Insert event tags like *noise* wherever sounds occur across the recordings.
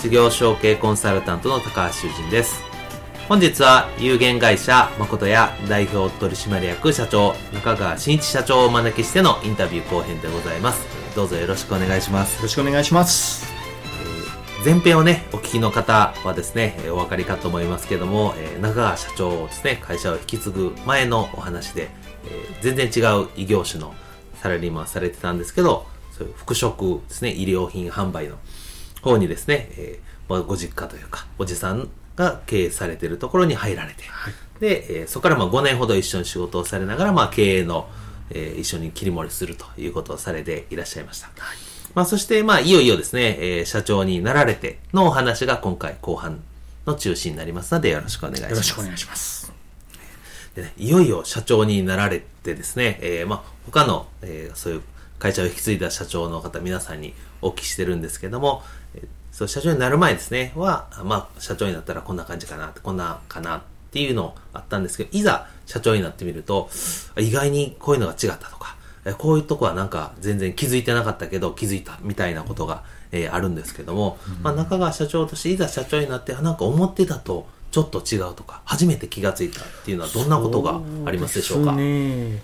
事業承継コンサルタントの高橋修人です。本日は有限会社誠や代表取締役社長中川真一社長をお招きしてのインタビュー後編でございます。どうぞよろしくお願いします。よろしくお願いします。前編をね、お聞きの方はですね、お分かりかと思いますけども、え中川社長ですね、会社を引き継ぐ前のお話で、え全然違う異業種のサラリーマンされてたんですけど、そういう服飾ですね、医療品販売の方にですね、えー、まあ、ご実家というか、おじさんが経営されてるところに入られて、はい、で、えー、そこからまあ5年ほど一緒に仕事をされながら、まあ、経営の、えー、一緒に切り盛りするということをされていらっしゃいました。はい、まあ、そして、まあ、いよいよですね、えー、社長になられてのお話が今回後半の中心になりますので、よろしくお願いします。よろしくお願いします。でね、いよいよ社長になられてですね、えー、まあ、他の、えー、そういう会社を引き継いだ社長の方、皆さんにお聞きしてるんですけども、えーそう、社長になる前ですね、は、まあ、社長になったらこんな感じかな、こんなかなっていうのあったんですけど、いざ社長になってみると、意外にこういうのが違ったとか、こういうとこはなんか全然気づいてなかったけど気づいたみたいなことが、えー、あるんですけども、うん、まあ、中川社長としていざ社長になって、なんか思ってたとちょっと違うとか、初めて気がついたっていうのはどんなことがありますでしょうか？ね、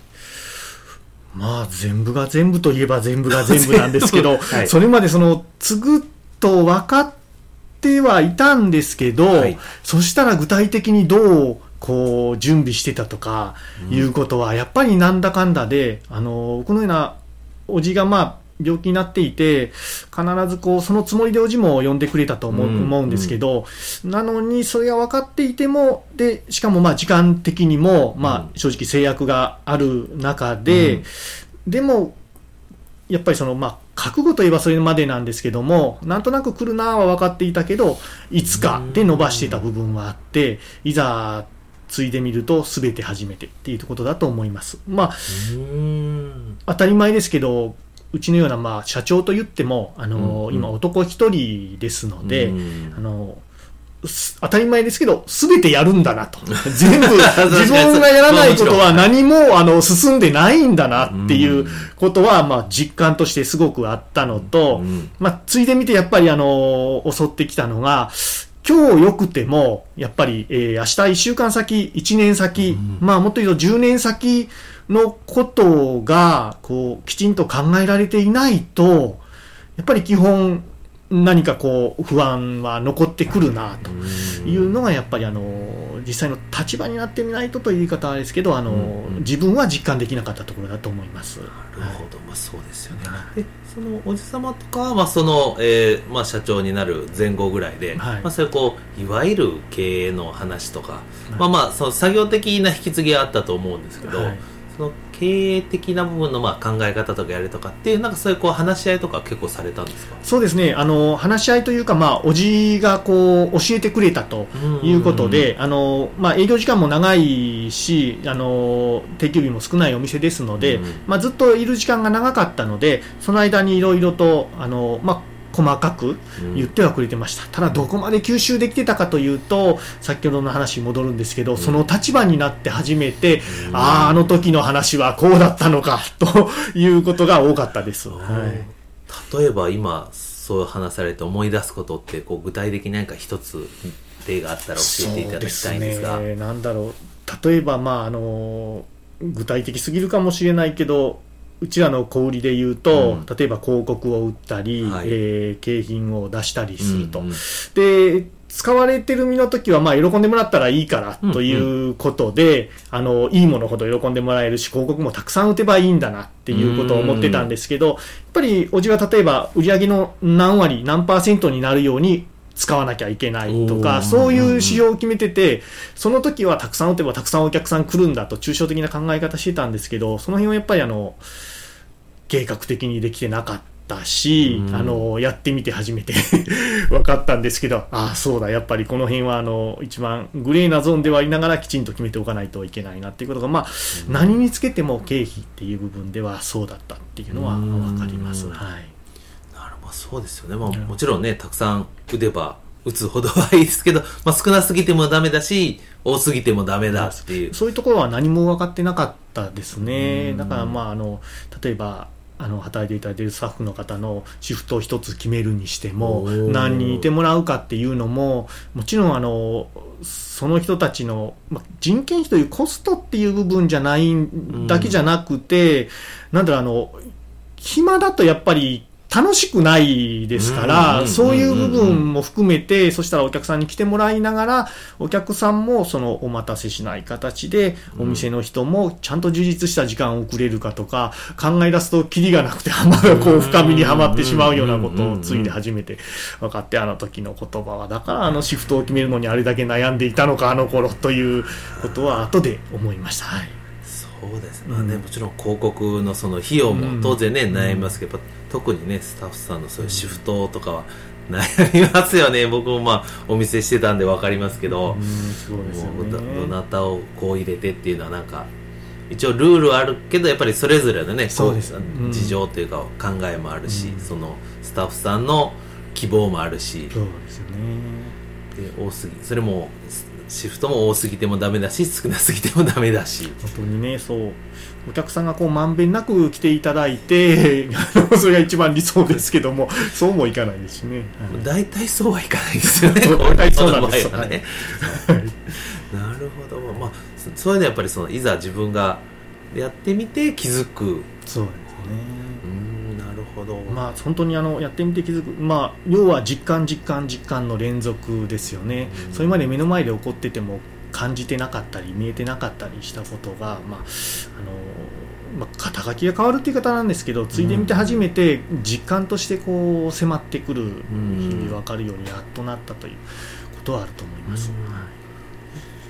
まあ全部が全部といえば全部が全部なんですけど、*laughs* はい、それまでその、継ぐと分かってはいたんですけど、はい、そしたら具体的にどうこう準備してたとかいうことは、やっぱりなんだかんだで、あのこのようなおじがまあ病気になっていて、必ずこう、そのつもりでおじも呼んでくれたと思う,、思うんですけど、なのに、それが分かっていても、で、しかもまあ時間的にも、まあ正直制約がある中で、でも、やっぱりその、まあ、覚悟といえばそれまでなんですけども、なんとなく来るなは分かっていたけど、いつかで伸ばしていた部分はあって、いざ、ついでみると全て初めてっていうことだと思います。まあ、当たり前ですけど、うちのような、まあ、社長と言っても、あの、今男一人ですので、あの、当たり前ですけど、すべてやるんだなと。*laughs* 全部、自分がやらないことは何も、あの、進んでないんだなっていうことは、まあ、実感としてすごくあったのと、まあ、ついでみてやっぱり、あの、襲ってきたのが、今日良くても、やっぱり、えー、明日1週間先、1年先、まあ、もっと言うと10年先のことが、こう、きちんと考えられていないと、やっぱり基本、何かこう不安は残ってくるなというのがやっぱりあの実際の立場になってみないとという言い方はですけどあの自分は実感できなかったところだと思います。なるほど、まあそうですよね。でそのおじ様とかは、まあそのえーまあ、社長になる前後ぐらいで、はい、まあ、そういうこういわゆる経営の話とか、はい、まあまあその作業的な引き継ぎはあったと思うんですけど、はい。その経営的な部分のまあ考え方とかやるとかっていうなんかそういうこう話し合いとか結構されたんですか？そうですね。あの話し合いというか、まあ、おじがこう教えてくれたということで、あのまあ、営業時間も長いしあの定休日も少ないお店ですので、うん、まあ、ずっといる時間が長かったのでその間にいろいろとあの、まあ細かく言ってはくれてました、うん、ただどこまで吸収できてたかというと先ほどの話に戻るんですけど、うん、その立場になって初めて、うん、あああの時の話はこうだったのか *laughs* ということが多かったです、はい、例えば今そう話されて思い出すことってこう具体的に何か一つ例があったら教えていただきたいんですが。ね、なんだろう。例えばまああの具体的すぎるかもしれないけどうちらの小売りで言うと、うん、例えば広告を売ったり、はい、えー、景品を出したりすると。うんうん、で、使われてる身の時は、まあ、喜んでもらったらいいからということで、うんうん、あの、いいものほど喜んでもらえるし、広告もたくさん打てばいいんだなっていうことを思ってたんですけど、やっぱり、おじは例えば、売上の何割、何パーセントになるように使わなきゃいけないとか、そういう指標を決めてて、その時はたくさん打てばたくさんお客さん来るんだと抽象的な考え方してたんですけど、その辺はやっぱりあの、計画的にできてなかったし、あの、やってみて初めて分かったんですけど、ああ、そうだ、やっぱりこの辺はあの、一番グレーなゾーンではありながらきちんと決めておかないといけないなっていうことが、まあ、何につけても経費っていう部分ではそうだったっていうのは分かります。はい。まあ、そうですよね、まあ、もちろんね、たくさん打てば打つほどはいいですけど、*laughs* まあ、少なすぎてもダメだし、多すぎてもダメだっていう。そういうところは何も分かってなかったですね。だから、まあ、あの、例えば、あの働いていただいているスタッフの方のシフトを一つ決めるにしても何人いてもらうかっていうのももちろんあのその人たちの、ま、人件費というコストっていう部分じゃないだけじゃなくて、なんだろうあの暇だとやっぱり楽しくないですから、そういう部分も含めて、そしたらお客さんに来てもらいながら、お客さんもそのお待たせしない形で、お店の人もちゃんと充実した時間を送れるかとか、考え出すとキリがなくて、まだこう深みにはまってしまうようなことをついで初めて分かって、あの時の言葉は、だからあのシフトを決めるのにあれだけ悩んでいたのか、あの頃ということは後で思いました。はい。そうですね、まあね、もちろん広告のその費用も当然ね、悩みますけど、特にねスタッフさんのそういうシフトとかは悩みますよね。僕もまあお見せしてたんで分かりますけど、うんそうですね、どなたをこう入れてっていうのはなんか一応ルールはあるけどやっぱりそれぞれのねそうです、うん、事情というか考えもあるし、うん、そのスタッフさんの希望もあるし。そうですよね。で多すぎそれもシフトも多すぎてもダメだし少なすぎてもダメだし。本当にねそうお客さんがこうまんべんなく来ていただいて *laughs* それが一番理想ですけどもそうもいかないですしね、大体そうはいかないですよね。*laughs* 大体そうなんですよ。ね、なるほど。まあそういうのはやっぱりそのいざ自分がやってみて気づく。そうですねど。まあ本当にあのやってみて気づくまあ要は実感実感実感の連続ですよね。それまで目の前で起こってても感じてなかったり見えてなかったりしたことが、まああのまあ、肩書きが変わるっていう方なんですけどついでみて初めて実感としてこう迫ってくる日々分かるようにやっとなったということはあると思います。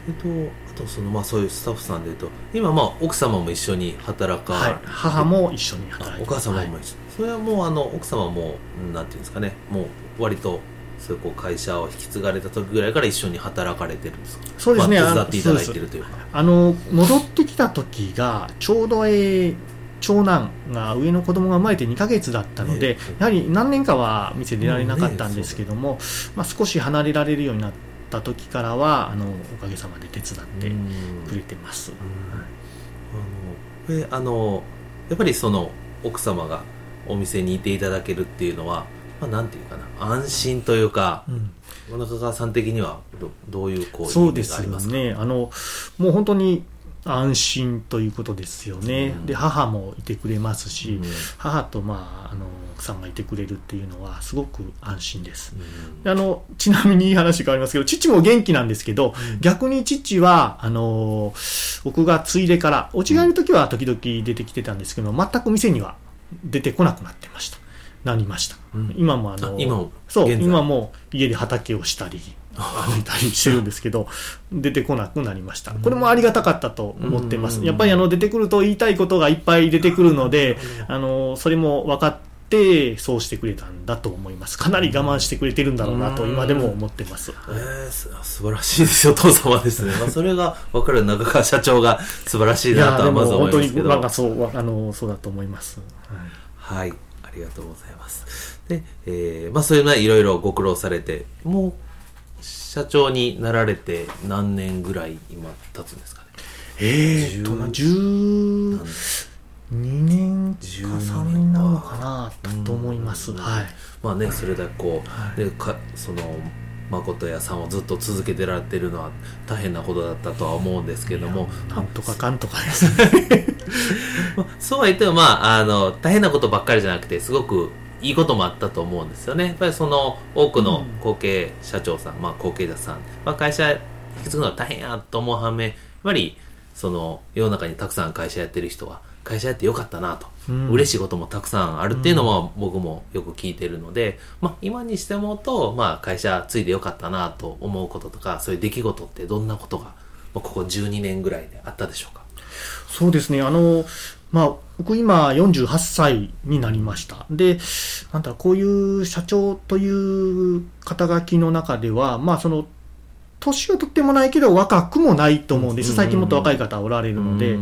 えっと、あとそのまあそういうスタッフさんでいうと今まあ奥様も一緒に働か、はい、母も一緒に働いてお母様も一緒、はい、それはもうあの奥様もなんていうんですかねもう割とそういうこう会社を引き継がれた時ぐらいから一緒に働かれてるんですか？そうですね、まあ、手伝っていただいてるというか。あの戻ってきた時がちょうど、えー、長男が上の子供が生まれて2か月だったので、ね、やはり何年かは店出られなかったんですけども、ね、まあ、少し離れられるようになった時からはあのおかげさまで手伝ってくれてます。あのあのやっぱりその奥様がお店にいていただけるっていうのはまあ、なんていうかな安心というか、うん、中川さん的にはどどういうこうそうですよね。あのもう本当に安心ということですよね、うん、で母もいてくれますし、うん、母と、まあ、あの奥さんがいてくれるっていうのはすごく安心です、うん、あのちなみに話変わりますけど父も元気なんですけど、逆に父はあの僕が継いでからお違いの時は時々出てきてたんですけど全く店には出てこなくなってました。なりました、うん、今もあの今もそう今も家で畑をしたり歩いたりしてるんですけど出てこなくなりました。これもありがたかったと思ってます。やっぱりあの出てくると言いたいことがいっぱい出てくるのであのそれも分かってそうしてくれたんだと思います。かなり我慢してくれてるんだろうなと今でも思ってます、えー、素晴らしいですよお父様ですね、*laughs* まあ、それが分かる中川社長が素晴らしいなとはまず思いますけど。本当になんかそうあのそうだと思います、はい、はいりがとうございます。で、えー、まあそういうのはいろいろご苦労されて、もう社長になられて何年ぐらい今経つんですかね？ええー、と、12年か3年なのかなと思います。はい。まあね、それだけこう、はい、でかその誠屋さんをずっと続けてられてるのは大変なことだったとは思うんですけどもなんとかかんとかです *laughs* そうは言ってもまああの大変なことばっかりじゃなくてすごくいいこともあったと思うんですよね。やっぱりその多くの後継社長さん、うん、まあ、後継者さん、まあ、会社引き継ぐのは大変やと思う反面やっぱりその世の中にたくさん会社やってる人は会社やってよかったなと、うん、嬉しいこともたくさんあるっていうのも僕もよく聞いてるので、まあ、今にしてもと、まあ、会社継いでよかったなと思うこととかそういう出来事ってどんなことが、まあ、ここ12年ぐらいであったでしょうか？そうですね。あのまあ、僕今48歳になりました。で、なんだこういう社長という肩書きの中では、まあその、年を取ってもないけど若くもないと思うんです。最近もっと若い方おられるので、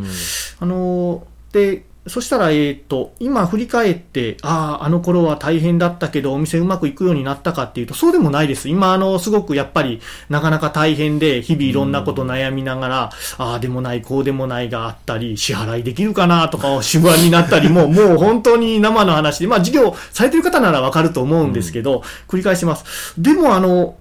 あの、で、そしたら、えっ、ー、と、今振り返って、ああ、あの頃は大変だったけど、お店うまくいくようになったかっていうと、そうでもないです。今、あの、すごくやっぱり、なかなか大変で、日々いろんなこと悩みながら、ああでもない、こうでもないがあったり、支払いできるかなとか、不安になったりも、もう本当に生の話で、まあ、事業されてる方ならわかると思うんですけど、繰り返します。でも、あの、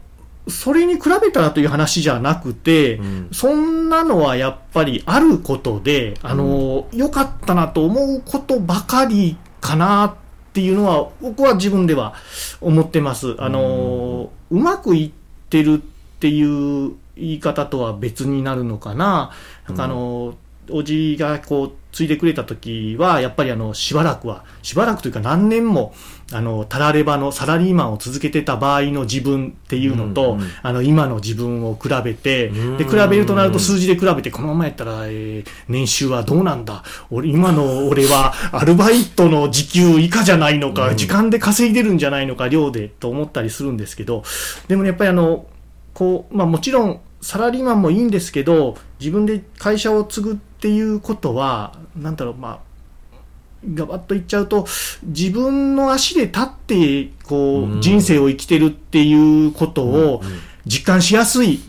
それに比べたらという話じゃなくて、うん、そんなのはやっぱりあることで、あの、良、うん、かったなと思うことばかりかなっていうのは、僕は自分では思ってます。あの、うん、うまくいってるっていう言い方とは別になるのかな。なんかあの、おじがこう、継いでくれた時は、やっぱりあの、しばらくは、しばらくというか何年も、あの、たらればのサラリーマンを続けてた場合の自分っていうのと、うんうん、あの、今の自分を比べて、で、比べるとなると数字で比べて、このままやったら、えー、年収はどうなんだ？俺、今の俺は、アルバイトの時給以下じゃないのか、時間で稼いでるんじゃないのか、量で、と思ったりするんですけど、でもね、やっぱりあの、こう、まあもちろん、サラリーマンもいいんですけど、自分で会社を継ぐっていうことは、なんだろう、まあ、ガバッと言っちゃうと、自分の足で立って、こう、人生を生きてるっていうことを、実感しやすい、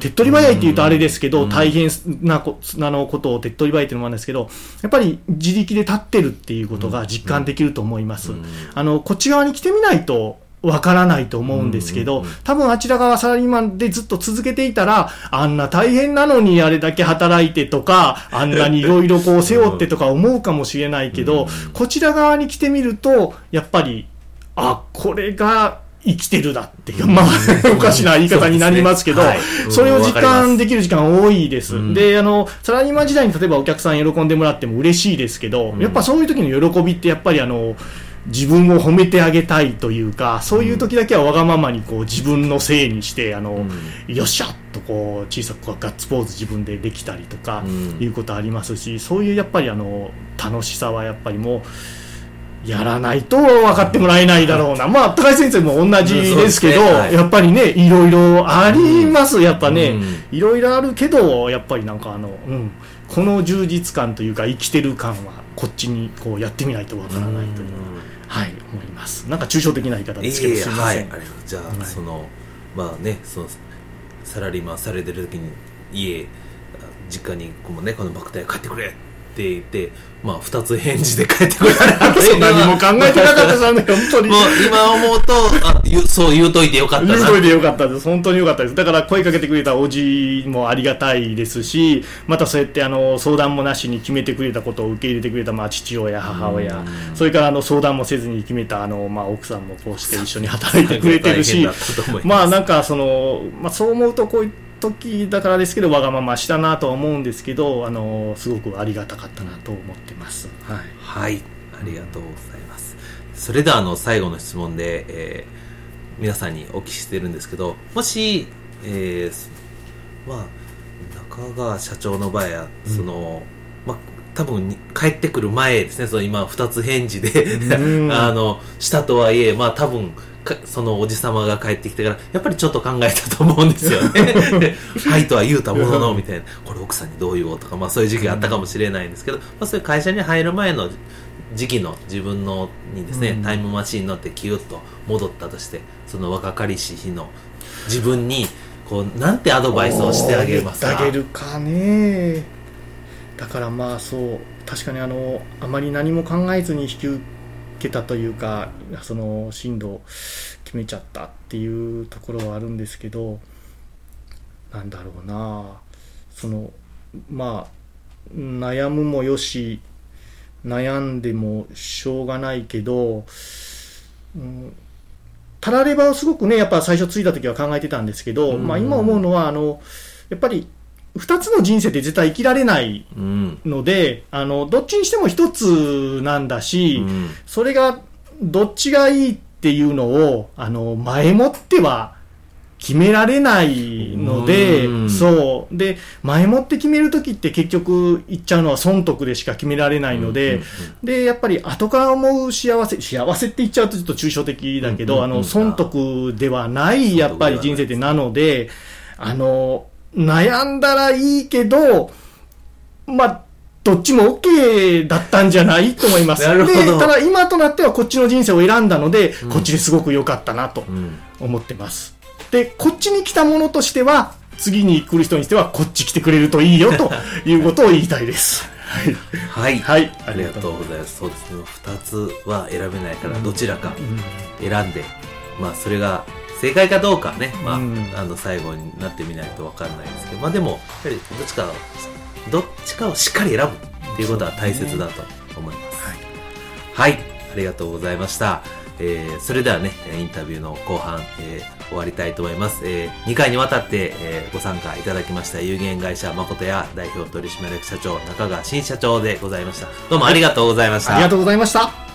手っ取り早いって言うとあれですけど、大変なこあのことを手っ取り早いっていうのもあるんですけど、やっぱり自力で立ってるっていうことが実感できると思います。あの、こっち側に来てみないと、わからないと思うんですけど、多分あちら側サラリーマンでずっと続けていたら、あんな大変なのにあれだけ働いてとか、あんなにいろいろこう背負ってとか思うかもしれないけど、こちら側に来てみると、やっぱり、あ、これが生きてるだっていう、まあ、おかしな言い方になりますけど、それを実感できる時間多いです。で、あの、サラリーマン時代に例えばお客さん喜んでもらっても嬉しいですけど、やっぱそういう時の喜びってやっぱりあの、自分を褒めてあげたいというか、そういう時だけはわがままにこう自分のせいにして、あの、うん、よっしゃとこう小さくガッツポーズ自分でできたりとか、いうことありますし、そういうやっぱりあの、楽しさはやっぱりもう、やらないと分かってもらえないだろうな。まあ、高井先生も同じですけど、ね。はい、やっぱりね、いろいろあります。やっぱね、いろいろあるけど、やっぱりなんかあの、うん、この充実感というか、生きてる感は、こっちにこうやってみないと分からないという。はい。思います。なんか抽象的な言い方ですけど、えー、すみません、はい、じゃあ、はい、そのまあねそのサラリーマンされてる時に家実家にこのねこのバクテリア帰ってくれって言って、まあ、二つ返事で帰ってくれた *laughs* そ何も考えてなかったですね、*laughs* 本当に。もう、今思うと、あ言そう言うといてよかったな。言うといてよかったです。本当によかったです。だから声かけてくれたおじもありがたいですし、またそうやってあの相談もなしに決めてくれたことを受け入れてくれた、まあ、父親、母親、それからあの相談もせずに決めたあの、まあ、奥さんもこうして一緒に働いてくれてるし、*laughs* まあなんかその、まあ、そう思うとこういった時だからですけどわがまましたなとは思うんですけどあのすごくありがたかったなと思ってます。はい、はい、ありがとうございます。それではあの最後の質問で、えー、皆さんにお聞きしてるんですけどもし、えー、まあ中川社長の場合はその、うん、まあ多分帰ってくる前ですね、その今2つ返事で *laughs* あの、したとはいえ、まあ多分、そのおじさまが帰ってきてから、やっぱりちょっと考えたと思うんですよね。*laughs* はいとは言うたものの、みたいな、これ奥さんにどう言おうとか、まあそういう時期があったかもしれないんですけど、まあそういう会社に入る前の時期の自分のにですね、タイムマシンに乗ってキュッと戻ったとして、その若かりし日の自分に、こう、なんてアドバイスをしてあげますか？あげるかね。だからまあそう確かにあのあまり何も考えずに引き受けたというかその進路決めちゃったっていうところはあるんですけどなんだろうな。そのまあ悩むもよし悩んでもしょうがないけど、うん、たらればをすごくねやっぱ最初ついた時は考えてたんですけど、まあ、今思うのはあのやっぱり二つの人生って絶対生きられないので、うん、あの、どっちにしても一つなんだし、うん、それがどっちがいいっていうのを、あの、前もっては決められないので、うん、そう。で、前もって決めるときって結局言っちゃうのは損得でしか決められないので、で、やっぱり後から思う幸せ、幸せって言っちゃうとちょっと抽象的だけど、あの、損得ではないやっぱり人生ってなので、あの、悩んだらいいけど、まあ、どっちも OK だったんじゃないと思います。で、ただ今となってはこっちの人生を選んだので、うん、こっちですごく良かったなと思ってます。うん、で、こっちに来たものとしては、次に来る人にしてはこっち来てくれるといいよと *laughs* いうことを言いたいです。はい。はい。ありがとうございます。そうですね。二つは選べないから、どちらか選んで、まあ、それが正解かどうかね、まあ、うん、あの最後になってみないと分かんないですけど、まあでも、やっぱりどっちか、どっちかをしっかり選ぶっていうことは大切だと思います。はい、はい、ありがとうございました。えー、それではね、インタビューの後半、えー、終わりたいと思います。えー、2回にわたって、えー、ご参加いただきました有限会社誠や代表取締役社長中川新社長でございました。どうもありがとうございました。ありがとうございました。